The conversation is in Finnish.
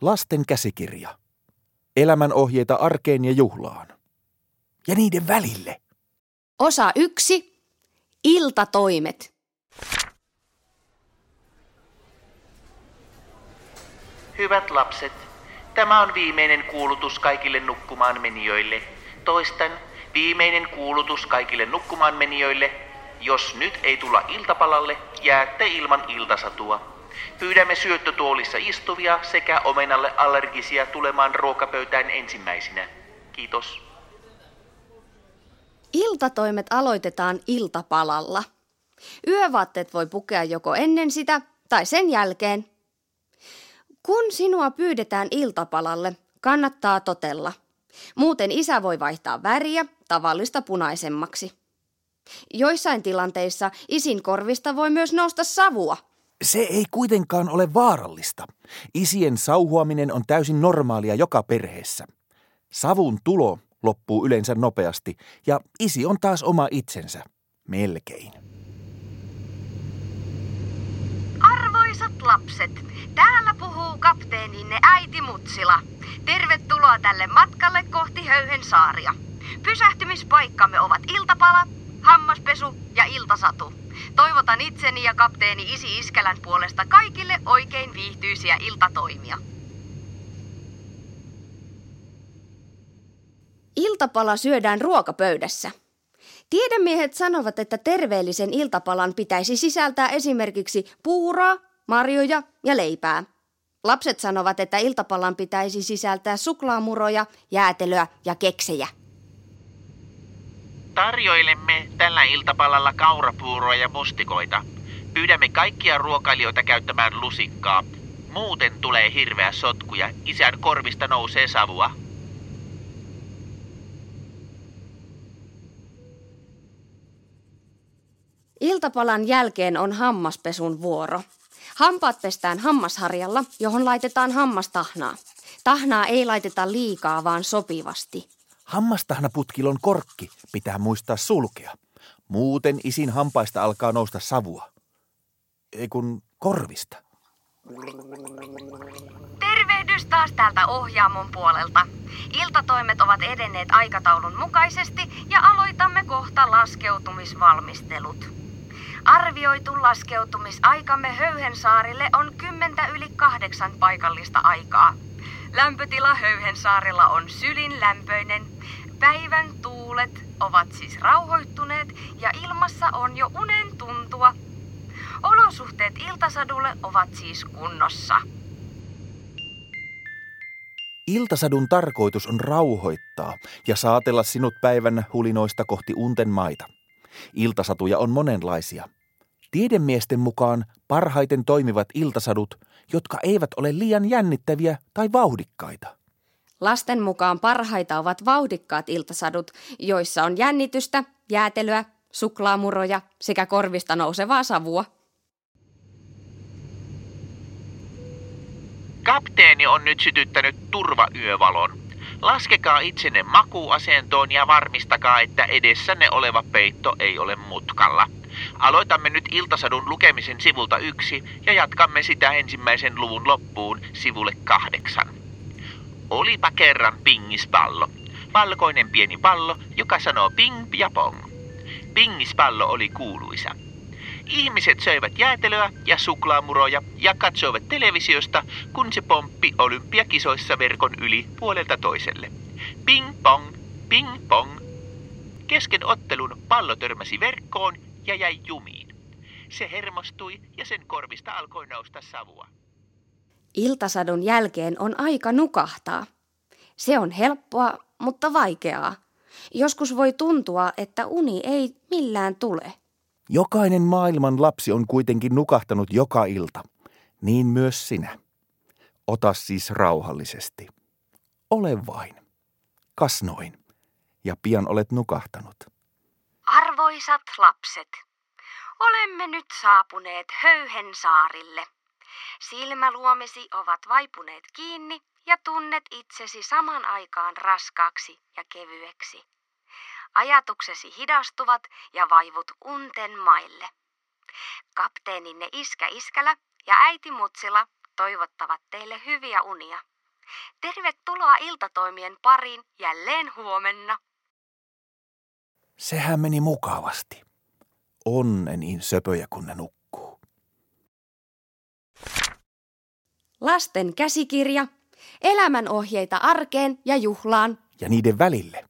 Lasten käsikirja. Elämän ohjeita arkeen ja juhlaan. Ja niiden välille. Osa yksi. Iltatoimet. Hyvät lapset, tämä on viimeinen kuulutus kaikille nukkumaan menijöille. Toistan, viimeinen kuulutus kaikille nukkumaan menijöille. Jos nyt ei tulla iltapalalle, jäätte ilman iltasatua. Pyydämme syöttötuolissa istuvia sekä omenalle allergisia tulemaan ruokapöytään ensimmäisinä. Kiitos. Iltatoimet aloitetaan iltapalalla. Yövaatteet voi pukea joko ennen sitä tai sen jälkeen. Kun sinua pyydetään iltapalalle, kannattaa totella. Muuten isä voi vaihtaa väriä tavallista punaisemmaksi. Joissain tilanteissa isin korvista voi myös nousta savua – se ei kuitenkaan ole vaarallista. Isien sauhuaminen on täysin normaalia joka perheessä. Savun tulo loppuu yleensä nopeasti ja isi on taas oma itsensä. Melkein. Arvoisat lapset, täällä puhuu kapteeninne äiti Mutsila. Tervetuloa tälle matkalle kohti Höyhen saaria. Pysähtymispaikkamme ovat iltapala, hammaspesu ja iltasatu. Toivotan itseni ja kapteeni Isi Iskälän puolesta kaikille oikein viihtyisiä iltatoimia. Iltapala syödään ruokapöydässä. Tiedemiehet sanovat, että terveellisen iltapalan pitäisi sisältää esimerkiksi puuraa, marjoja ja leipää. Lapset sanovat, että iltapalan pitäisi sisältää suklaamuroja, jäätelöä ja keksejä. Tarjoilemme tällä iltapalalla kaurapuuroa ja mustikoita. Pyydämme kaikkia ruokailijoita käyttämään lusikkaa. Muuten tulee hirveä sotku ja isän korvista nousee savua. Iltapalan jälkeen on hammaspesun vuoro. Hampaat pestään hammasharjalla, johon laitetaan hammastahnaa. Tahnaa ei laiteta liikaa, vaan sopivasti. Hammastahnaputkilon korkki pitää muistaa sulkea. Muuten isin hampaista alkaa nousta savua. Ei kun korvista. Tervehdys taas täältä ohjaamon puolelta. Iltatoimet ovat edenneet aikataulun mukaisesti ja aloitamme kohta laskeutumisvalmistelut. Arvioitu laskeutumisaikamme Höyhensaarille on kymmentä yli kahdeksan paikallista aikaa. Lämpötila Höyhensaarilla on sylin lämpöinen. Päivän tuulet ovat siis rauhoittuneet ja ilmassa on jo unen tuntua. Olosuhteet iltasadulle ovat siis kunnossa. Iltasadun tarkoitus on rauhoittaa ja saatella sinut päivän hulinoista kohti unten maita. Iltasatuja on monenlaisia. Tiedemiesten mukaan parhaiten toimivat iltasadut – jotka eivät ole liian jännittäviä tai vauhdikkaita. Lasten mukaan parhaita ovat vauhdikkaat iltasadut, joissa on jännitystä, jäätelyä, suklaamuroja sekä korvista nousevaa savua. Kapteeni on nyt sytyttänyt turvayövalon. Laskekaa itsenne makuasentoon ja varmistakaa, että edessänne oleva peitto ei ole mutkalla. Aloitamme nyt iltasadun lukemisen sivulta yksi ja jatkamme sitä ensimmäisen luvun loppuun sivulle kahdeksan. Olipa kerran pingispallo. Valkoinen pieni pallo, joka sanoo ping ja pong. Pingispallo oli kuuluisa. Ihmiset söivät jäätelöä ja suklaamuroja ja katsoivat televisiosta, kun se pomppi olympiakisoissa verkon yli puolelta toiselle. Ping pong, ping pong. Kesken ottelun pallo törmäsi verkkoon ja jäi jumiin. Se hermostui ja sen korvista alkoi nousta savua. Iltasadun jälkeen on aika nukahtaa. Se on helppoa, mutta vaikeaa. Joskus voi tuntua, että uni ei millään tule. Jokainen maailman lapsi on kuitenkin nukahtanut joka ilta. Niin myös sinä. Ota siis rauhallisesti. Ole vain. Kas noin. Ja pian olet nukahtanut. Arvoisat lapset, olemme nyt saapuneet Höyhensaarille. Silmäluomesi ovat vaipuneet kiinni ja tunnet itsesi saman aikaan raskaaksi ja kevyeksi. Ajatuksesi hidastuvat ja vaivut unten maille. Kapteeninne Iskä Iskälä ja äiti Mutsila toivottavat teille hyviä unia. Tervetuloa iltatoimien pariin jälleen huomenna. Sehän meni mukavasti. Onne niin söpöjä, kun ne nukkuu. Lasten käsikirja, elämänohjeita arkeen ja juhlaan. Ja niiden välille